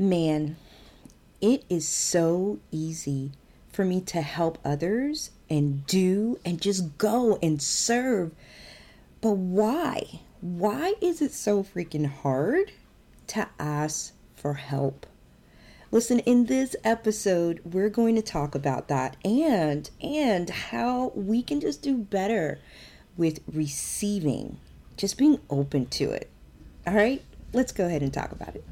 Man, it is so easy for me to help others and do and just go and serve. But why? Why is it so freaking hard to ask for help? Listen, in this episode, we're going to talk about that and and how we can just do better with receiving, just being open to it. All right, let's go ahead and talk about it.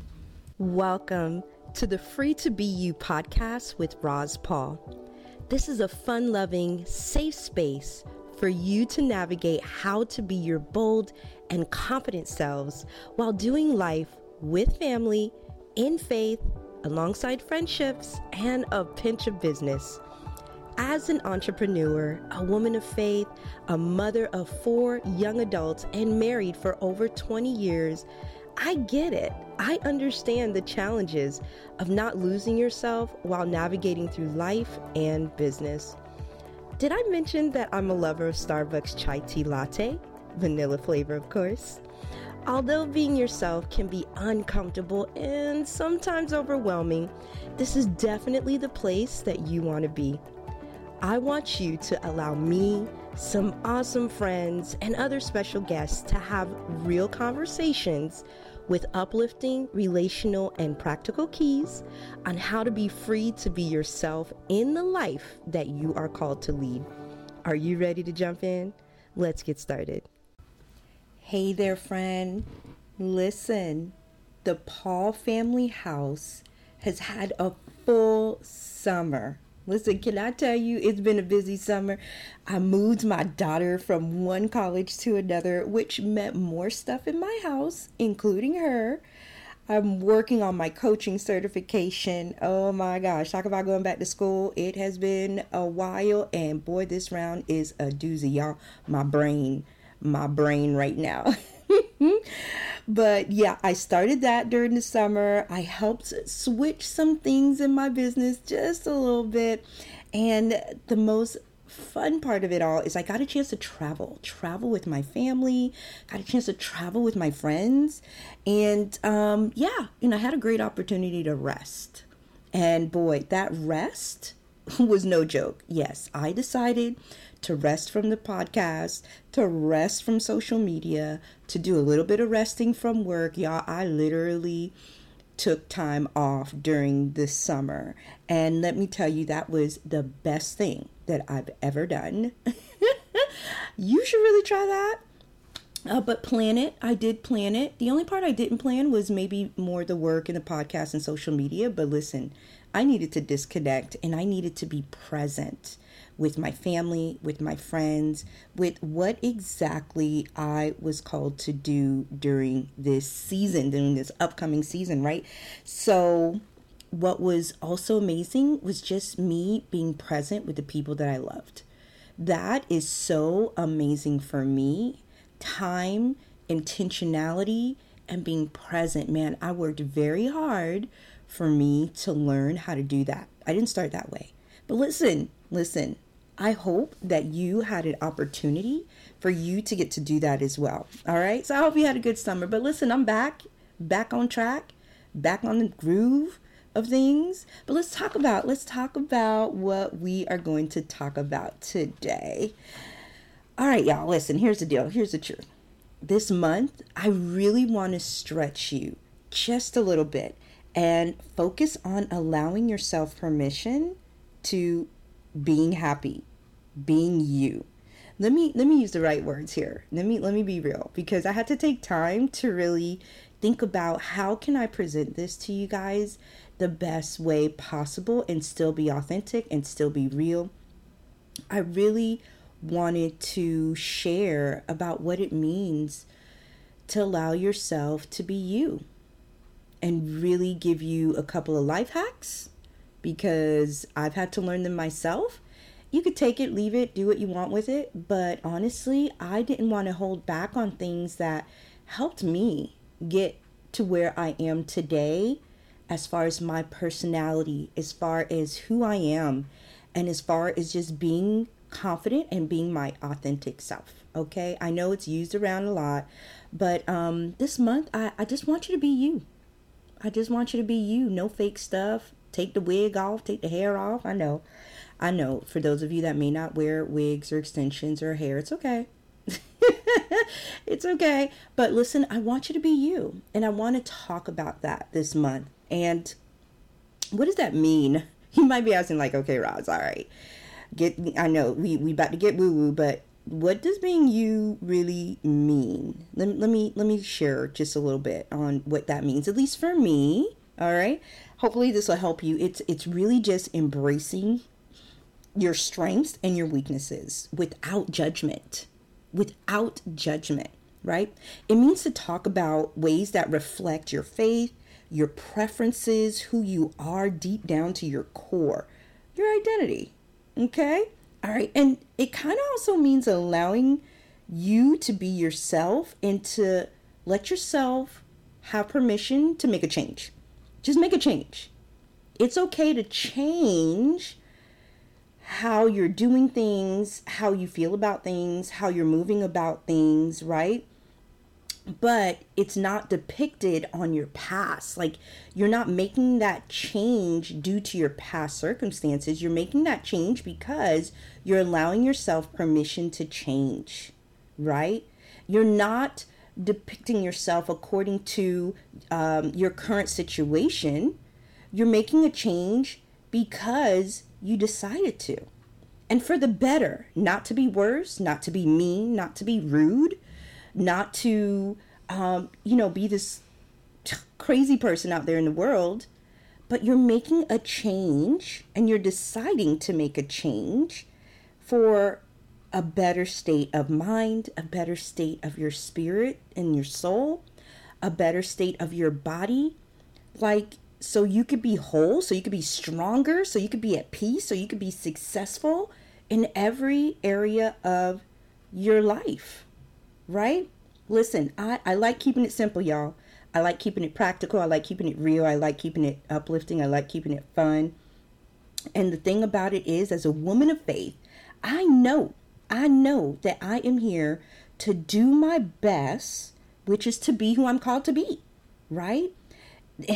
Welcome to the Free to Be You podcast with Roz Paul. This is a fun loving, safe space for you to navigate how to be your bold and confident selves while doing life with family, in faith, alongside friendships, and a pinch of business. As an entrepreneur, a woman of faith, a mother of four young adults, and married for over 20 years, I get it. I understand the challenges of not losing yourself while navigating through life and business. Did I mention that I'm a lover of Starbucks chai tea latte? Vanilla flavor, of course. Although being yourself can be uncomfortable and sometimes overwhelming, this is definitely the place that you want to be. I want you to allow me, some awesome friends, and other special guests to have real conversations with uplifting, relational, and practical keys on how to be free to be yourself in the life that you are called to lead. Are you ready to jump in? Let's get started. Hey there, friend. Listen, the Paul family house has had a full summer. Listen, can I tell you, it's been a busy summer. I moved my daughter from one college to another, which meant more stuff in my house, including her. I'm working on my coaching certification. Oh my gosh, talk about going back to school. It has been a while, and boy, this round is a doozy, y'all. My brain my brain right now. but yeah, I started that during the summer. I helped switch some things in my business just a little bit. And the most fun part of it all is I got a chance to travel, travel with my family, got a chance to travel with my friends. And um, yeah, and I had a great opportunity to rest. And boy, that rest was no joke. Yes, I decided to rest from the podcast, to rest from social media, to do a little bit of resting from work. Y'all, I literally took time off during the summer. And let me tell you, that was the best thing that I've ever done. you should really try that. Uh, but plan it. I did plan it. The only part I didn't plan was maybe more the work and the podcast and social media. But listen, I needed to disconnect and I needed to be present with my family, with my friends, with what exactly I was called to do during this season, during this upcoming season, right? So, what was also amazing was just me being present with the people that I loved. That is so amazing for me. Time, intentionality, and being present. Man, I worked very hard for me to learn how to do that. I didn't start that way. But listen, listen, I hope that you had an opportunity for you to get to do that as well. All right. So I hope you had a good summer. But listen, I'm back, back on track, back on the groove of things. But let's talk about let's talk about what we are going to talk about today. All right, y'all. Listen, here's the deal. Here's the truth. This month, I really want to stretch you just a little bit and focus on allowing yourself permission to being happy, being you. Let me let me use the right words here. Let me let me be real because I had to take time to really think about how can I present this to you guys the best way possible and still be authentic and still be real. I really wanted to share about what it means to allow yourself to be you and really give you a couple of life hacks because I've had to learn them myself. You could take it, leave it, do what you want with it, but honestly, I didn't want to hold back on things that helped me get to where I am today as far as my personality, as far as who I am, and as far as just being confident and being my authentic self. Okay, I know it's used around a lot, but um, this month I, I just want you to be you. I just want you to be you. No fake stuff. Take the wig off, take the hair off. I know. I know. For those of you that may not wear wigs or extensions or hair, it's okay. it's okay. But listen, I want you to be you. And I want to talk about that this month. And what does that mean? You might be asking, like, okay, Roz, all right. Get I know we, we about to get woo woo, but what does being you really mean? Let, let me let me share just a little bit on what that means, at least for me. All right. Hopefully this will help you. It's it's really just embracing your strengths and your weaknesses without judgment. Without judgment, right? It means to talk about ways that reflect your faith, your preferences, who you are deep down to your core, your identity. Okay? All right. And it kind of also means allowing you to be yourself and to let yourself have permission to make a change. Just make a change. It's okay to change how you're doing things, how you feel about things, how you're moving about things, right? But it's not depicted on your past. Like you're not making that change due to your past circumstances. You're making that change because you're allowing yourself permission to change, right? You're not depicting yourself according to um, your current situation. You're making a change because you decided to. And for the better, not to be worse, not to be mean, not to be rude, not to, um, you know, be this t- crazy person out there in the world, but you're making a change and you're deciding to make a change for a better state of mind, a better state of your spirit and your soul, a better state of your body. Like, so you could be whole, so you could be stronger, so you could be at peace, so you could be successful in every area of your life, right? Listen, I, I like keeping it simple, y'all. I like keeping it practical. I like keeping it real. I like keeping it uplifting. I like keeping it fun. And the thing about it is, as a woman of faith, I know, I know that I am here to do my best, which is to be who I'm called to be, right?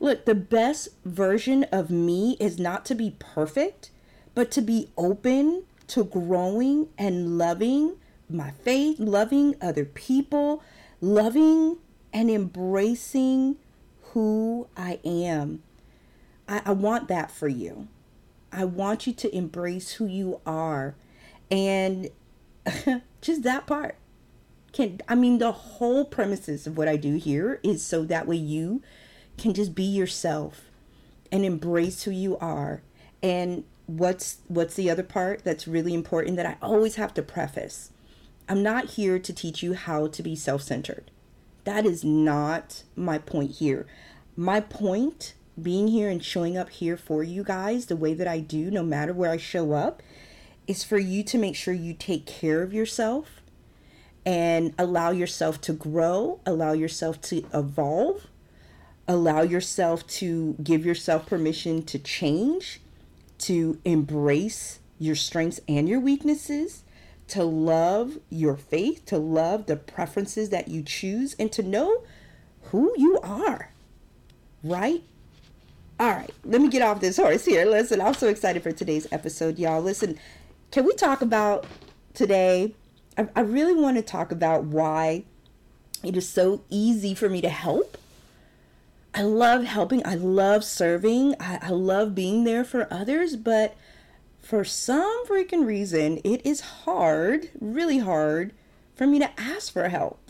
Look, the best version of me is not to be perfect, but to be open to growing and loving my faith, loving other people, loving and embracing who I am. I, I want that for you. I want you to embrace who you are. And just that part. Can I mean the whole premises of what I do here is so that way you can just be yourself and embrace who you are. And what's what's the other part that's really important that I always have to preface. I'm not here to teach you how to be self-centered. That is not my point here. My point being here and showing up here for you guys the way that I do, no matter where I show up, is for you to make sure you take care of yourself and allow yourself to grow, allow yourself to evolve, allow yourself to give yourself permission to change, to embrace your strengths and your weaknesses, to love your faith, to love the preferences that you choose, and to know who you are, right? All right, let me get off this horse here. Listen, I'm so excited for today's episode, y'all. Listen, can we talk about today? I, I really want to talk about why it is so easy for me to help. I love helping, I love serving, I, I love being there for others, but for some freaking reason, it is hard, really hard, for me to ask for help.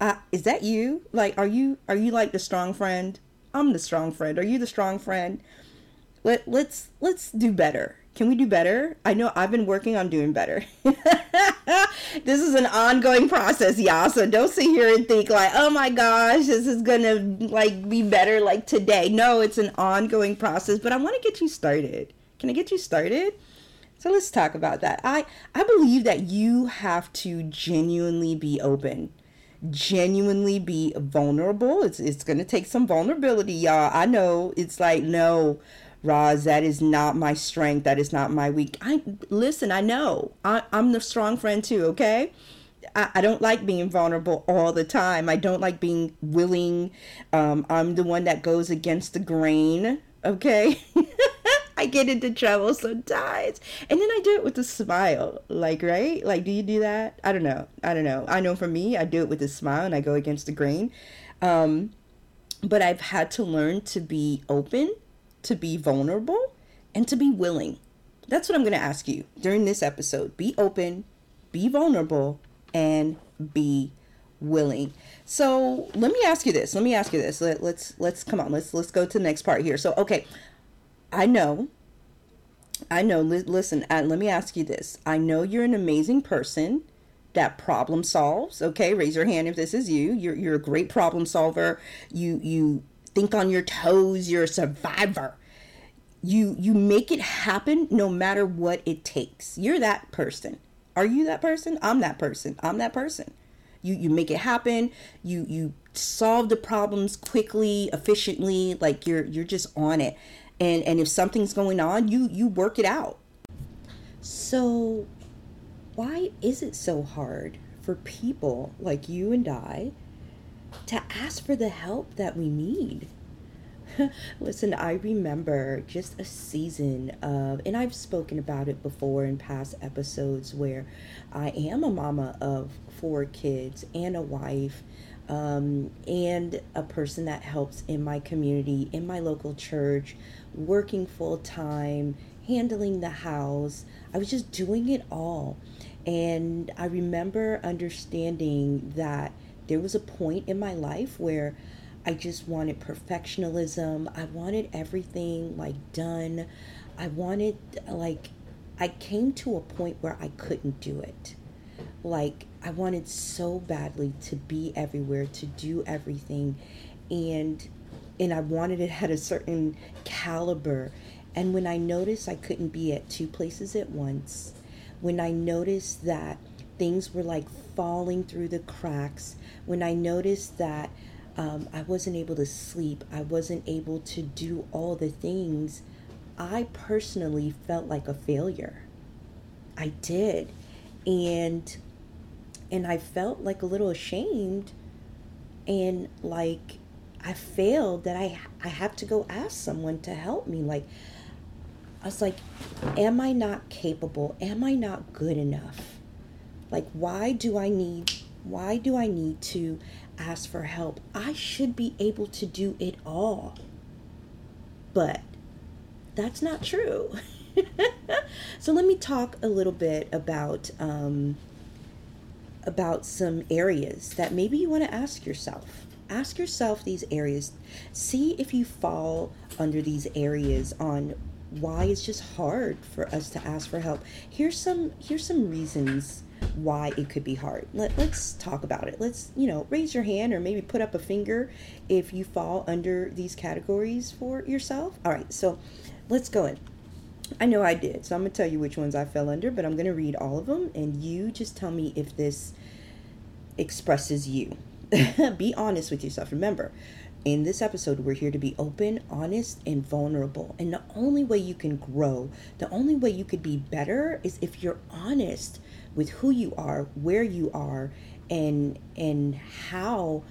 Uh, is that you? Like, are you are you like the strong friend? I'm the strong friend. Are you the strong friend? Let let's let's do better. Can we do better? I know I've been working on doing better. this is an ongoing process, y'all. So don't sit here and think like, "Oh my gosh, this is to like be better like today." No, it's an ongoing process, but I want to get you started. Can I get you started? So let's talk about that. I I believe that you have to genuinely be open genuinely be vulnerable. It's it's gonna take some vulnerability, y'all. I know it's like no, Roz, that is not my strength. That is not my weak. I listen. I know. I, I'm the strong friend too. Okay, I, I don't like being vulnerable all the time. I don't like being willing. Um, I'm the one that goes against the grain. Okay. I get into trouble sometimes. And then I do it with a smile. Like, right? Like, do you do that? I don't know. I don't know. I know for me, I do it with a smile and I go against the grain. Um, but I've had to learn to be open, to be vulnerable, and to be willing. That's what I'm going to ask you during this episode. Be open, be vulnerable, and be willing. So let me ask you this. Let me ask you this. Let, let's let's come on. Let's let's go to the next part here. So okay, I know. I know. Li- listen, uh, let me ask you this. I know you're an amazing person that problem solves. Okay, raise your hand if this is you. You're you're a great problem solver. You you think on your toes. You're a survivor. You you make it happen no matter what it takes. You're that person. Are you that person? I'm that person. I'm that person. You you make it happen. You you solve the problems quickly, efficiently. Like you're you're just on it and and if something's going on you you work it out so why is it so hard for people like you and I to ask for the help that we need Listen, I remember just a season of, and I've spoken about it before in past episodes where I am a mama of four kids and a wife um, and a person that helps in my community, in my local church, working full time, handling the house. I was just doing it all. And I remember understanding that there was a point in my life where I just wanted perfectionism. I wanted everything like done. I wanted, like, I came to a point where I couldn't do it. Like, I wanted so badly to be everywhere, to do everything. And and I wanted it at a certain caliber. And when I noticed I couldn't be at two places at once, when I noticed that things were like falling through the cracks, when I noticed that um, I wasn't able to sleep, I wasn't able to do all the things, I personally felt like a failure. I did. And and I felt like a little ashamed and like I failed that I I have to go ask someone to help me like I was like am I not capable am I not good enough like why do I need why do I need to ask for help? I should be able to do it all. But that's not true. So let me talk a little bit about um, about some areas that maybe you want to ask yourself. Ask yourself these areas. See if you fall under these areas on why it's just hard for us to ask for help. Here's some here's some reasons why it could be hard. Let, let's talk about it. Let's, you know, raise your hand or maybe put up a finger if you fall under these categories for yourself. All right, so let's go in. I know I did, so I'm going to tell you which ones I fell under, but I'm going to read all of them and you just tell me if this expresses you. be honest with yourself. Remember, in this episode, we're here to be open, honest, and vulnerable. And the only way you can grow, the only way you could be better is if you're honest with who you are, where you are, and and how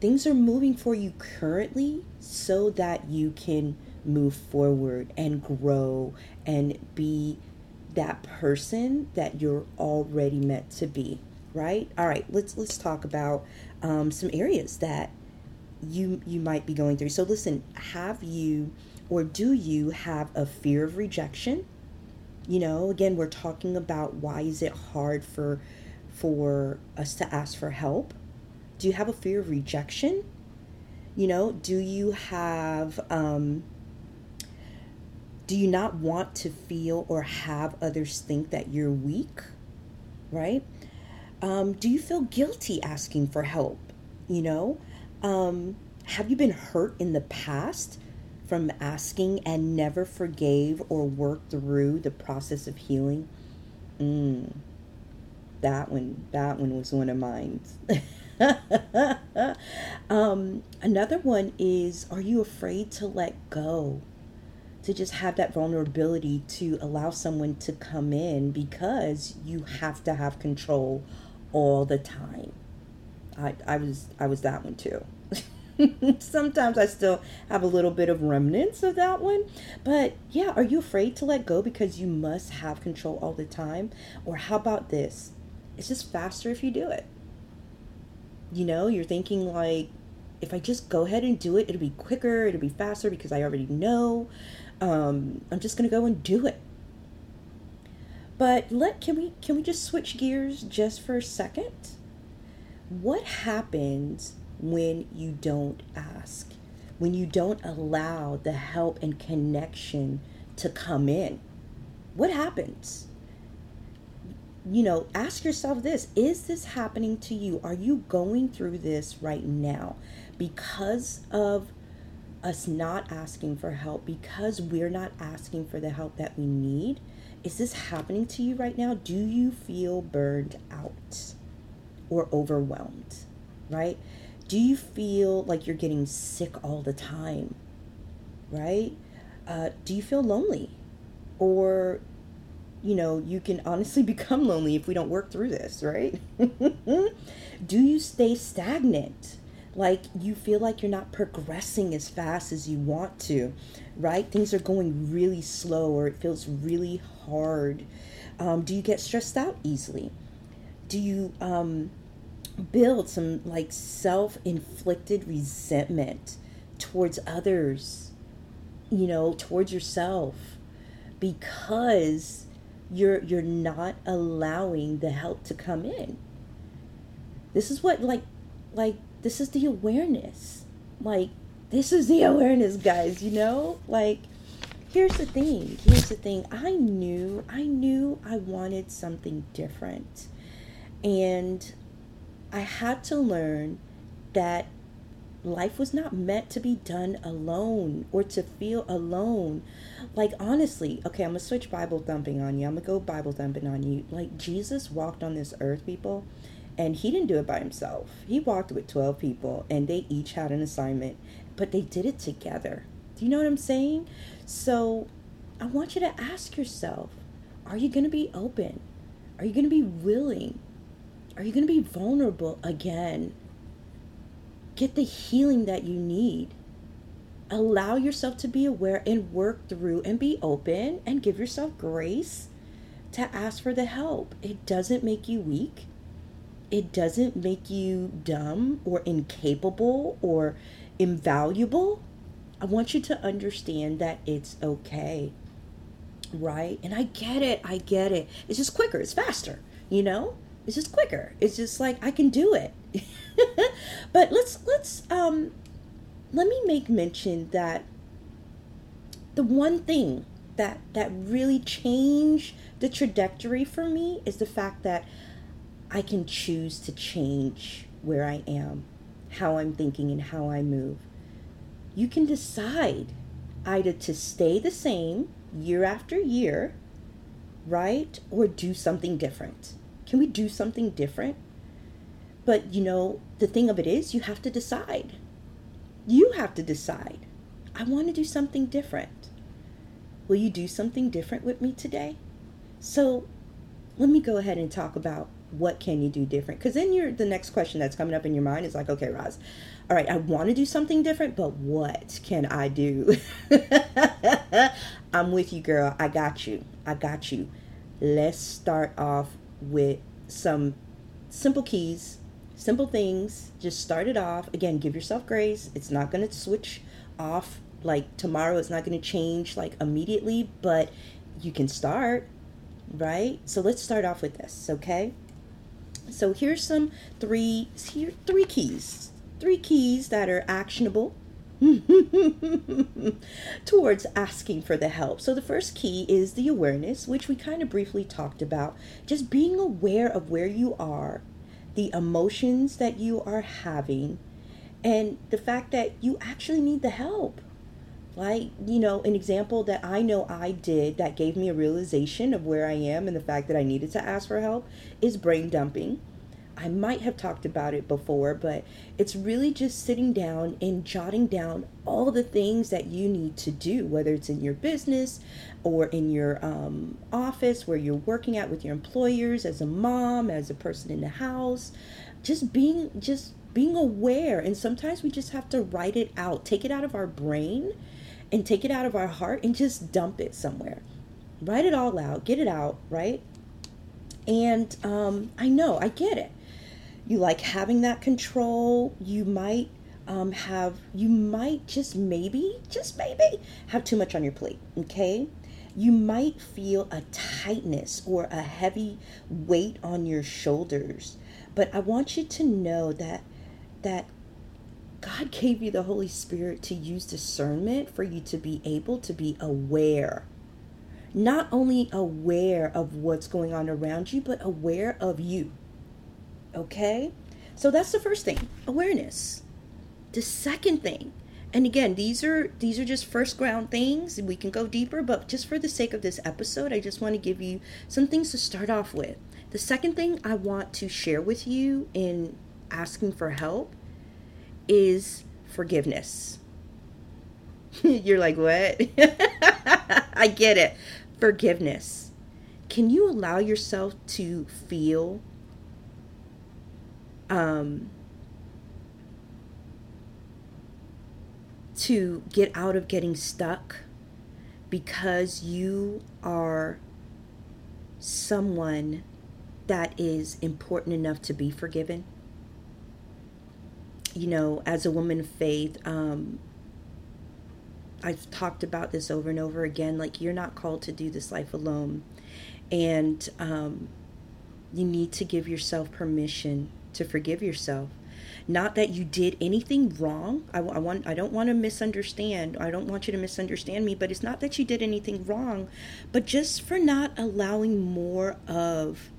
things are moving for you currently so that you can move forward and grow and be that person that you're already meant to be right all right let's let's talk about um, some areas that you you might be going through. So listen, have you or do you have a fear of rejection? You know, again, we're talking about why is it hard for for us to ask for help? Do you have a fear of rejection? You know, do you have um do you not want to feel or have others think that you're weak? Right? Um, do you feel guilty asking for help? You know, um, have you been hurt in the past from asking and never forgave or worked through the process of healing? Mm, that one, that one was one of mine. um, another one is Are you afraid to let go? To just have that vulnerability to allow someone to come in because you have to have control all the time. I, I was I was that one too. Sometimes I still have a little bit of remnants of that one. But yeah, are you afraid to let go because you must have control all the time? Or how about this? It's just faster if you do it. You know, you're thinking like, if I just go ahead and do it, it'll be quicker, it'll be faster because I already know. Um, I'm just gonna go and do it. But let can we can we just switch gears just for a second? What happens when you don't ask? When you don't allow the help and connection to come in? What happens? You know, ask yourself this Is this happening to you? Are you going through this right now because of us not asking for help, because we're not asking for the help that we need? Is this happening to you right now? Do you feel burned out or overwhelmed? Right? Do you feel like you're getting sick all the time? Right? Uh, do you feel lonely? Or, you know, you can honestly become lonely if we don't work through this, right? do you stay stagnant? like you feel like you're not progressing as fast as you want to, right? Things are going really slow or it feels really hard. Um, do you get stressed out easily? Do you um, build some like self inflicted resentment towards others, you know, towards yourself because you're you're not allowing the help to come in. This is what like like this is the awareness. Like, this is the awareness, guys, you know? Like, here's the thing. Here's the thing. I knew, I knew I wanted something different. And I had to learn that life was not meant to be done alone or to feel alone. Like, honestly, okay, I'm gonna switch Bible thumping on you. I'm gonna go Bible thumping on you. Like, Jesus walked on this earth, people, and he didn't do it by himself. He walked with 12 people and they each had an assignment, but they did it together. Do you know what I'm saying? So I want you to ask yourself are you to be open? Are you to be willing? Are you going to be vulnerable again? Get the healing that you need. Allow yourself to be aware and work through and be open and give yourself grace to ask for the help. It doesn't make you weak it doesn't make you dumb or incapable or invaluable. I want you to understand that it's okay. Right? And I get it. I get it. It's just quicker. It's faster. You know? It's just quicker. It's just like I can do it. but let's let's um let me make mention that the one thing that that really changed the trajectory for me is the fact that I can choose to change where I am, how I'm thinking, and how I move. You can decide either to stay the same year after year, right? Or do something different. Can we do something different? But you know, the thing of it is, you have to decide. You have to decide. I want to do something different. Will you do something different with me today? So, let me go ahead and talk about what can you do different? Because then you're the next question that's coming up in your mind is like, okay, Roz, all right, I want to do something different, but what can I do? I'm with you, girl. I got you. I got you. Let's start off with some simple keys, simple things. Just start it off. Again, give yourself grace. It's not going to switch off like tomorrow. It's not going to change like immediately, but you can start, right? So let's start off with this, okay? So here's some three here three keys. Three keys that are actionable towards asking for the help. So the first key is the awareness, which we kind of briefly talked about. Just being aware of where you are, the emotions that you are having, and the fact that you actually need the help. Like, you know, an example that I know I did that gave me a realization of where I am and the fact that I needed to ask for help is brain dumping. I might have talked about it before, but it's really just sitting down and jotting down all the things that you need to do, whether it's in your business or in your um, office where you're working at with your employers, as a mom, as a person in the house. Just being, just being aware. And sometimes we just have to write it out, take it out of our brain and take it out of our heart and just dump it somewhere. Write it all out, get it out, right? And um, I know, I get it. You like having that control. You might um, have, you might just maybe, just maybe, have too much on your plate, okay? You might feel a tightness or a heavy weight on your shoulders. But I want you to know that that God gave you the Holy Spirit to use discernment for you to be able to be aware. Not only aware of what's going on around you, but aware of you. Okay? So that's the first thing, awareness. The second thing, and again, these are these are just first ground things. We can go deeper, but just for the sake of this episode, I just want to give you some things to start off with. The second thing I want to share with you in asking for help is forgiveness. You're like, what? I get it. Forgiveness. Can you allow yourself to feel um, to get out of getting stuck because you are someone that is important enough to be forgiven? you know, as a woman of faith, um, I've talked about this over and over again. Like, you're not called to do this life alone. And um, you need to give yourself permission to forgive yourself. Not that you did anything wrong. I, I, want. I don't want to misunderstand. I don't want you to misunderstand me. But it's not that you did anything wrong, but just for not allowing more of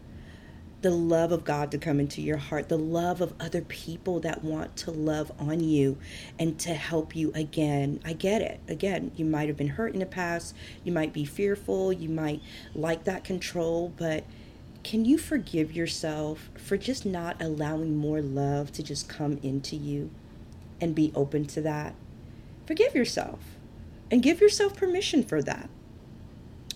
the love of God to come into your heart, the love of other people that want to love on you and to help you again. I get it. Again, you might have been hurt in the past, you might be fearful, you might like that control, but can you forgive yourself for just not allowing more love to just come into you and be open to that? Forgive yourself and give yourself permission for that.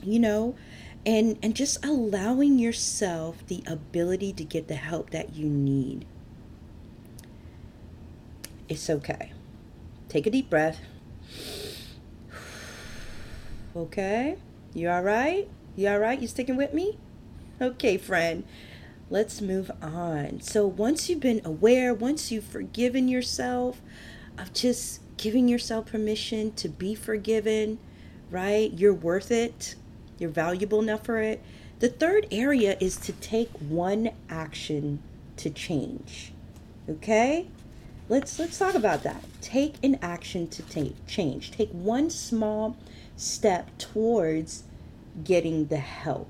You know, and and just allowing yourself the ability to get the help that you need. It's okay. Take a deep breath. Okay? You all right? You all right? You sticking with me okay friend let's move on so once you've been aware once you've forgiven yourself of just giving yourself permission to be forgiven right you're worth it you're valuable enough for it. The third area is to take one action to change. Okay? Let's let's talk about that. Take an action to take change. Take one small step towards getting the help.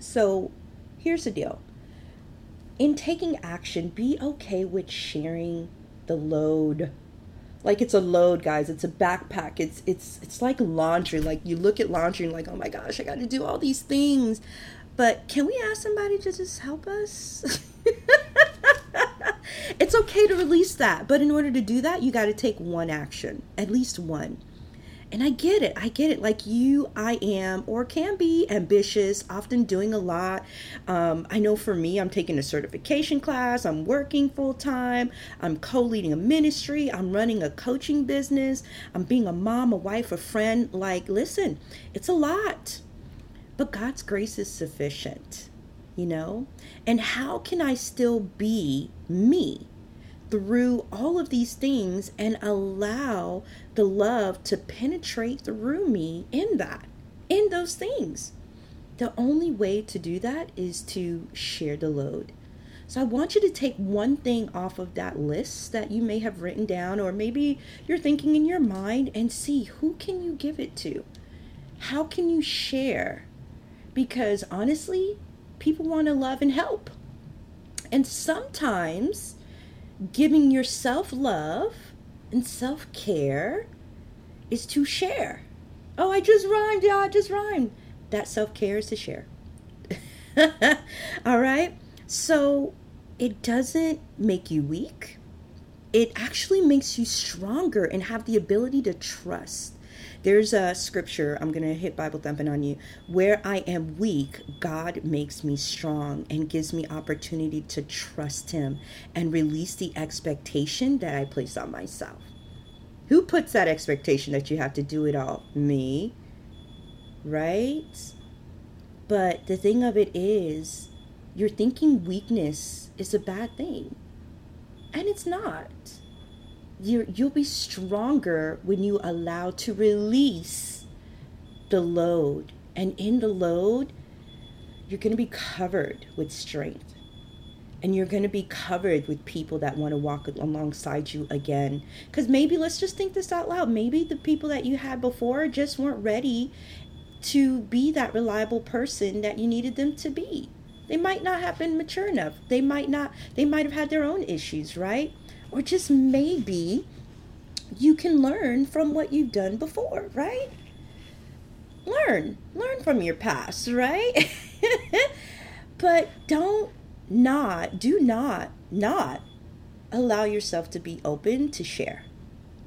So, here's the deal. In taking action, be okay with sharing the load. Like it's a load guys. It's a backpack. It's it's it's like laundry. Like you look at laundry and like oh my gosh i got to do all these things. But can we ask somebody to just help us? It's okay to release that. But in order to do that you got to take one action. At least one and I get it. I get it. Like you, I am or can be ambitious, often doing a lot. Um, I know for me, I'm taking a certification class, I'm working full time, I'm co leading a ministry, I'm running a coaching business, I'm being a mom, a wife, a friend. Like, listen, it's a lot. But God's grace is sufficient, you know? And how can I still be me? Through all of these things and allow the love to penetrate through me in that, in those things. The only way to do that is to share the load. So I want you to take one thing off of that list that you may have written down or maybe you're thinking in your mind and see who can you give it to? How can you share? Because honestly, people want to love and help. And sometimes giving yourself love and self care is to share. Oh, I just rhymed. Yeah, I just rhymed. That self care is to share. All right. So it doesn't make you weak. It actually makes you stronger and have the ability to trust. There's a scripture, I'm going to hit Bible thumping on you. Where I am weak, God makes me strong and gives me opportunity to trust Him and release the expectation that I place on myself. Who puts that expectation that you have to do it all? Me. Right? But the thing of it is, you're thinking weakness is a bad thing. And it's not. You you'll be stronger when you allow to release the load. And in the load, you're going to be covered with strength. And you're going to be covered with people that want to walk alongside you again. Because maybe, let's just think this out loud. Maybe the people that you had before just weren't ready to be that reliable person that you needed them to be. They might not have been mature enough. They might not, they might have had their own issues, right? Or just maybe you can learn from what you've done before, right? Learn, learn from your past, right? but don't not, do not, not allow yourself to be open to share.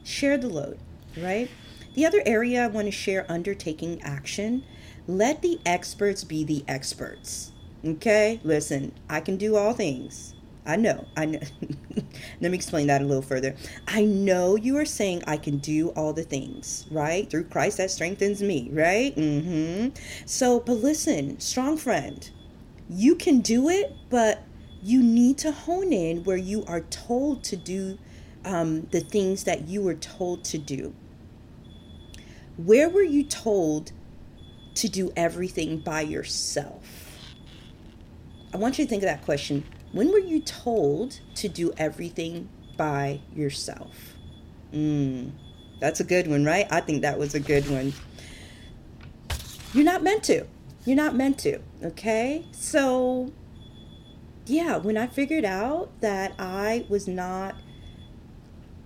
Share the load, right? The other area I want to share undertaking action let the experts be the experts. Okay, listen, I can do all things. I know. I know. Let me explain that a little further. I know you are saying I can do all the things, right? Through Christ that strengthens me, right? Mm-hmm. So, but listen, strong friend, you can do it, but you need to hone in where you are told to do um, the things that you were told to do. Where were you told to do everything by yourself? I want you to think of that question. When were you told to do everything by yourself? Mm, that's a good one, right? I think that was a good one. You're not meant to. You're not meant to, okay? So, yeah, when I figured out that I was not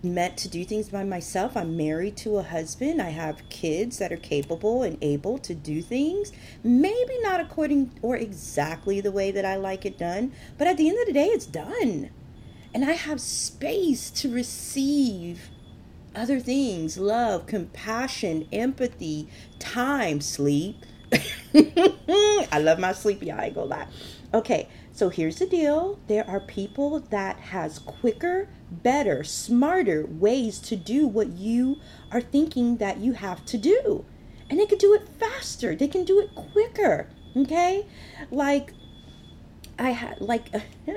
meant to do things by myself. I'm married to a husband. I have kids that are capable and able to do things. Maybe not according or exactly the way that I like it done, but at the end of the day, it's done. And I have space to receive other things love, compassion, empathy, time, sleep. I love my sleep, y'all. I go lie. Okay, so here's the deal there are people that has quicker better, smarter ways to do what you are thinking that you have to do. And they can do it faster, they can do it quicker. Okay? Like I had like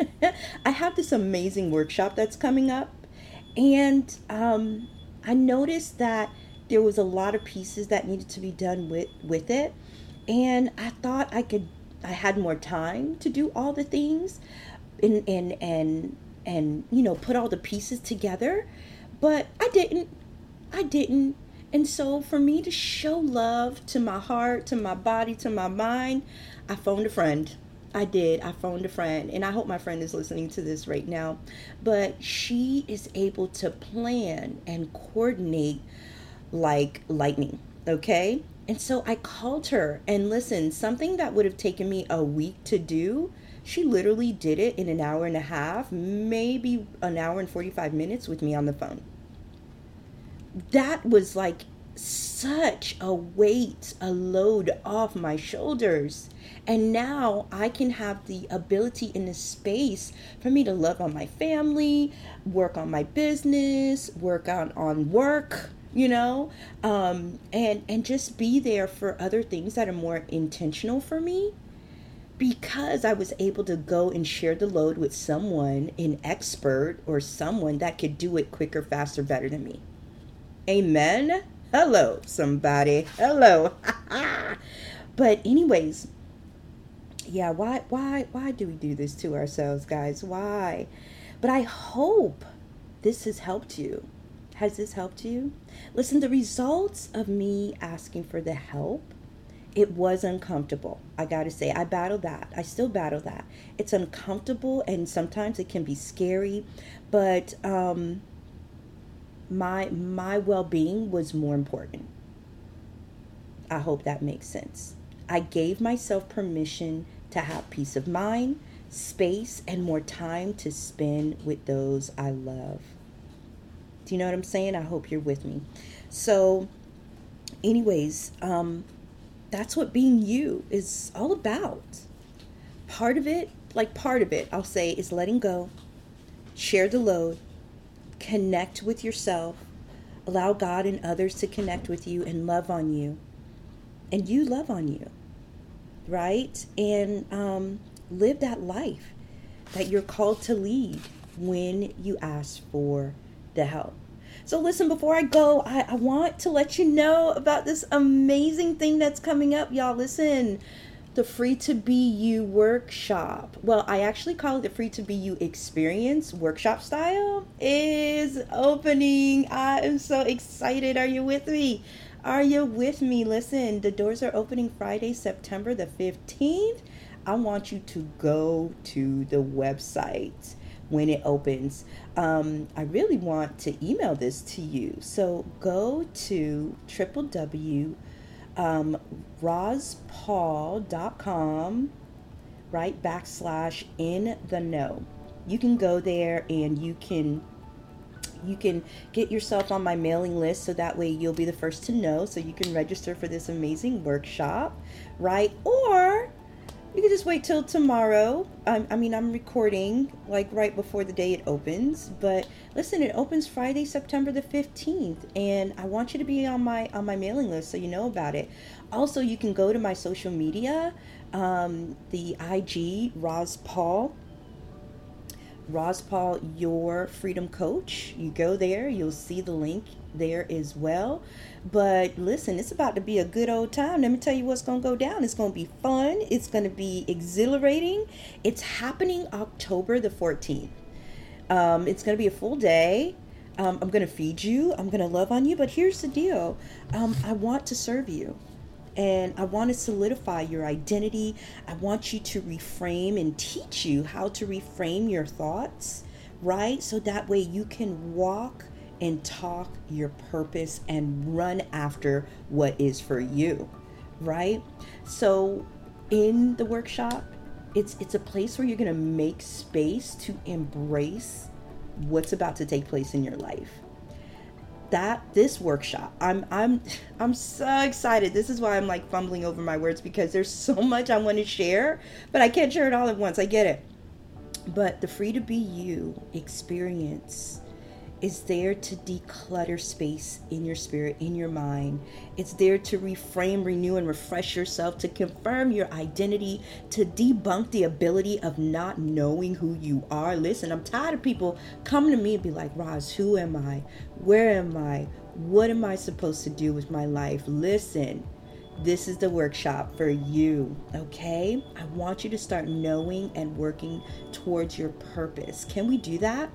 I have this amazing workshop that's coming up and um I noticed that there was a lot of pieces that needed to be done with with it and I thought I could I had more time to do all the things and and and and you know put all the pieces together but i didn't i didn't. And so for me to show love to my heart to my body to my mind i phoned a friend. I did. I phoned a friend and i hope my friend is listening to this right now but she is able to plan and coordinate like lightning okay and so i called her and listen something that would have taken me a week to do she literally did it in an hour and a half, maybe an hour and 45 minutes with me on the phone. That was like such a weight, a load off my shoulders. And now I can have the ability in the space for me to love on my family, work on my business, work on, on work, you know, um, and, and just be there for other things that are more intentional for me because I was able to go and share the load with someone, an expert or someone that could do it quicker, faster, better than me. Amen. Hello, somebody. Hello. but anyways, yeah, why why why do we do this to ourselves, guys? Why? But I hope this has helped you. Has this helped you? Listen, the results of me asking for the help it was uncomfortable. I got to say, I battle that. I still battle that. It's uncomfortable and sometimes it can be scary, but um, my my well-being was more important. I hope that makes sense. I gave myself permission to have peace of mind, space, and more time to spend with those I love. Do you know what I'm saying? I hope you're with me. So, anyways, um, that's what being you is all about. Part of it, like part of it, I'll say, is letting go, share the load, connect with yourself, allow God and others to connect with you and love on you, and you love on you, right? And um, live that life that you're called to lead when you ask for help. So, listen, before I go, I, I want to let you know about this amazing thing that's coming up. Y'all, listen the Free to Be You workshop. Well, I actually call it the Free to Be You experience workshop style is opening. I am so excited. Are you with me? Are you with me? Listen, the doors are opening Friday, September the 15th. I want you to go to the website when it opens. Um, I really want to email this to you. So go to www um, right, backslash in the know. You can go there and you can you can get yourself on my mailing list so that way you'll be the first to know so you can register for this amazing workshop right or you can just wait till tomorrow. I, I mean, I'm recording like right before the day it opens, but listen, it opens Friday, September the 15th, and I want you to be on my on my mailing list so you know about it. Also, you can go to my social media, um, the IG Roz Paul. Roz Paul, your freedom coach. You go there, you'll see the link there as well. But listen, it's about to be a good old time. Let me tell you what's going to go down. It's going to be fun, it's going to be exhilarating. It's happening October the 14th. Um, it's going to be a full day. Um, I'm going to feed you, I'm going to love on you. But here's the deal um, I want to serve you and I want to solidify your identity. I want you to reframe and teach you how to reframe your thoughts, right? So that way you can walk and talk your purpose and run after what is for you, right? So in the workshop, it's it's a place where you're going to make space to embrace what's about to take place in your life. That this workshop, I'm I'm I'm so excited. This is why I'm like fumbling over my words because there's so much I want to share, but I can't share it all at once. I get it. But the free to be you experience is there to declutter space in your spirit, in your mind. It's there to reframe, renew, and refresh yourself, to confirm your identity, to debunk the ability of not knowing who you are. Listen, I'm tired of people coming to me and be like, Roz, who am I? Where am I? What am I supposed to do with my life? Listen, this is the workshop for you, okay? I want you to start knowing and working towards your purpose. Can we do that?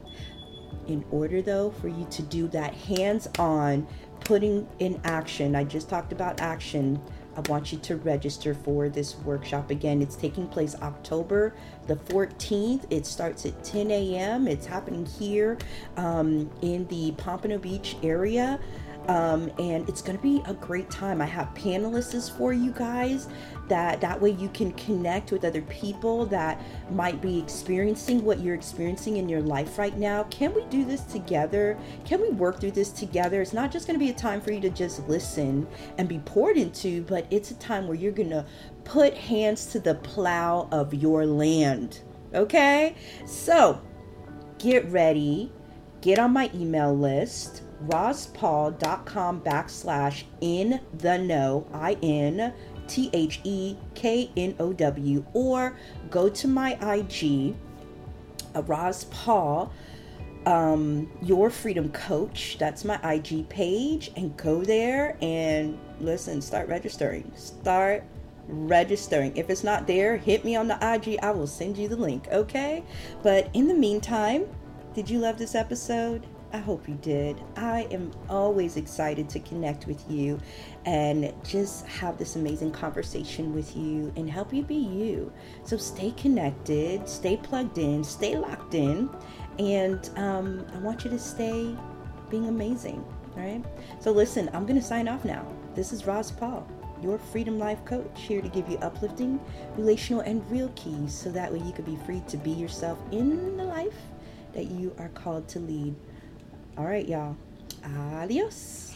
In order, though, for you to do that hands on, putting in action, I just talked about action. I want you to register for this workshop. Again, it's taking place October the 14th. It starts at 10 a.m. It's happening here um, in the Pompano Beach area. Um, and it's going to be a great time. I have panelists for you guys that that way you can connect with other people that might be experiencing what you're experiencing in your life right now. Can we do this together? Can we work through this together? It's not just going to be a time for you to just listen and be poured into, but it's a time where you're going to put hands to the plow of your land. Okay? So, get ready. Get on my email list rozpaul.com backslash in the know, I N T H E K N O W, or go to my IG, uh, Roz Paul, um, Your Freedom Coach. That's my IG page, and go there and listen, start registering. Start registering. If it's not there, hit me on the IG. I will send you the link, okay? But in the meantime, did you love this episode? I hope you did. I am always excited to connect with you and just have this amazing conversation with you and help you be you. So stay connected, stay plugged in, stay locked in, and um, I want you to stay being amazing. All right. So listen, I'm going to sign off now. This is Roz Paul. your Freedom Life coach, here to give you uplifting, relational, and real keys so that way you can be free to be yourself in the life that you are called to lead. All right, y'all. Adios.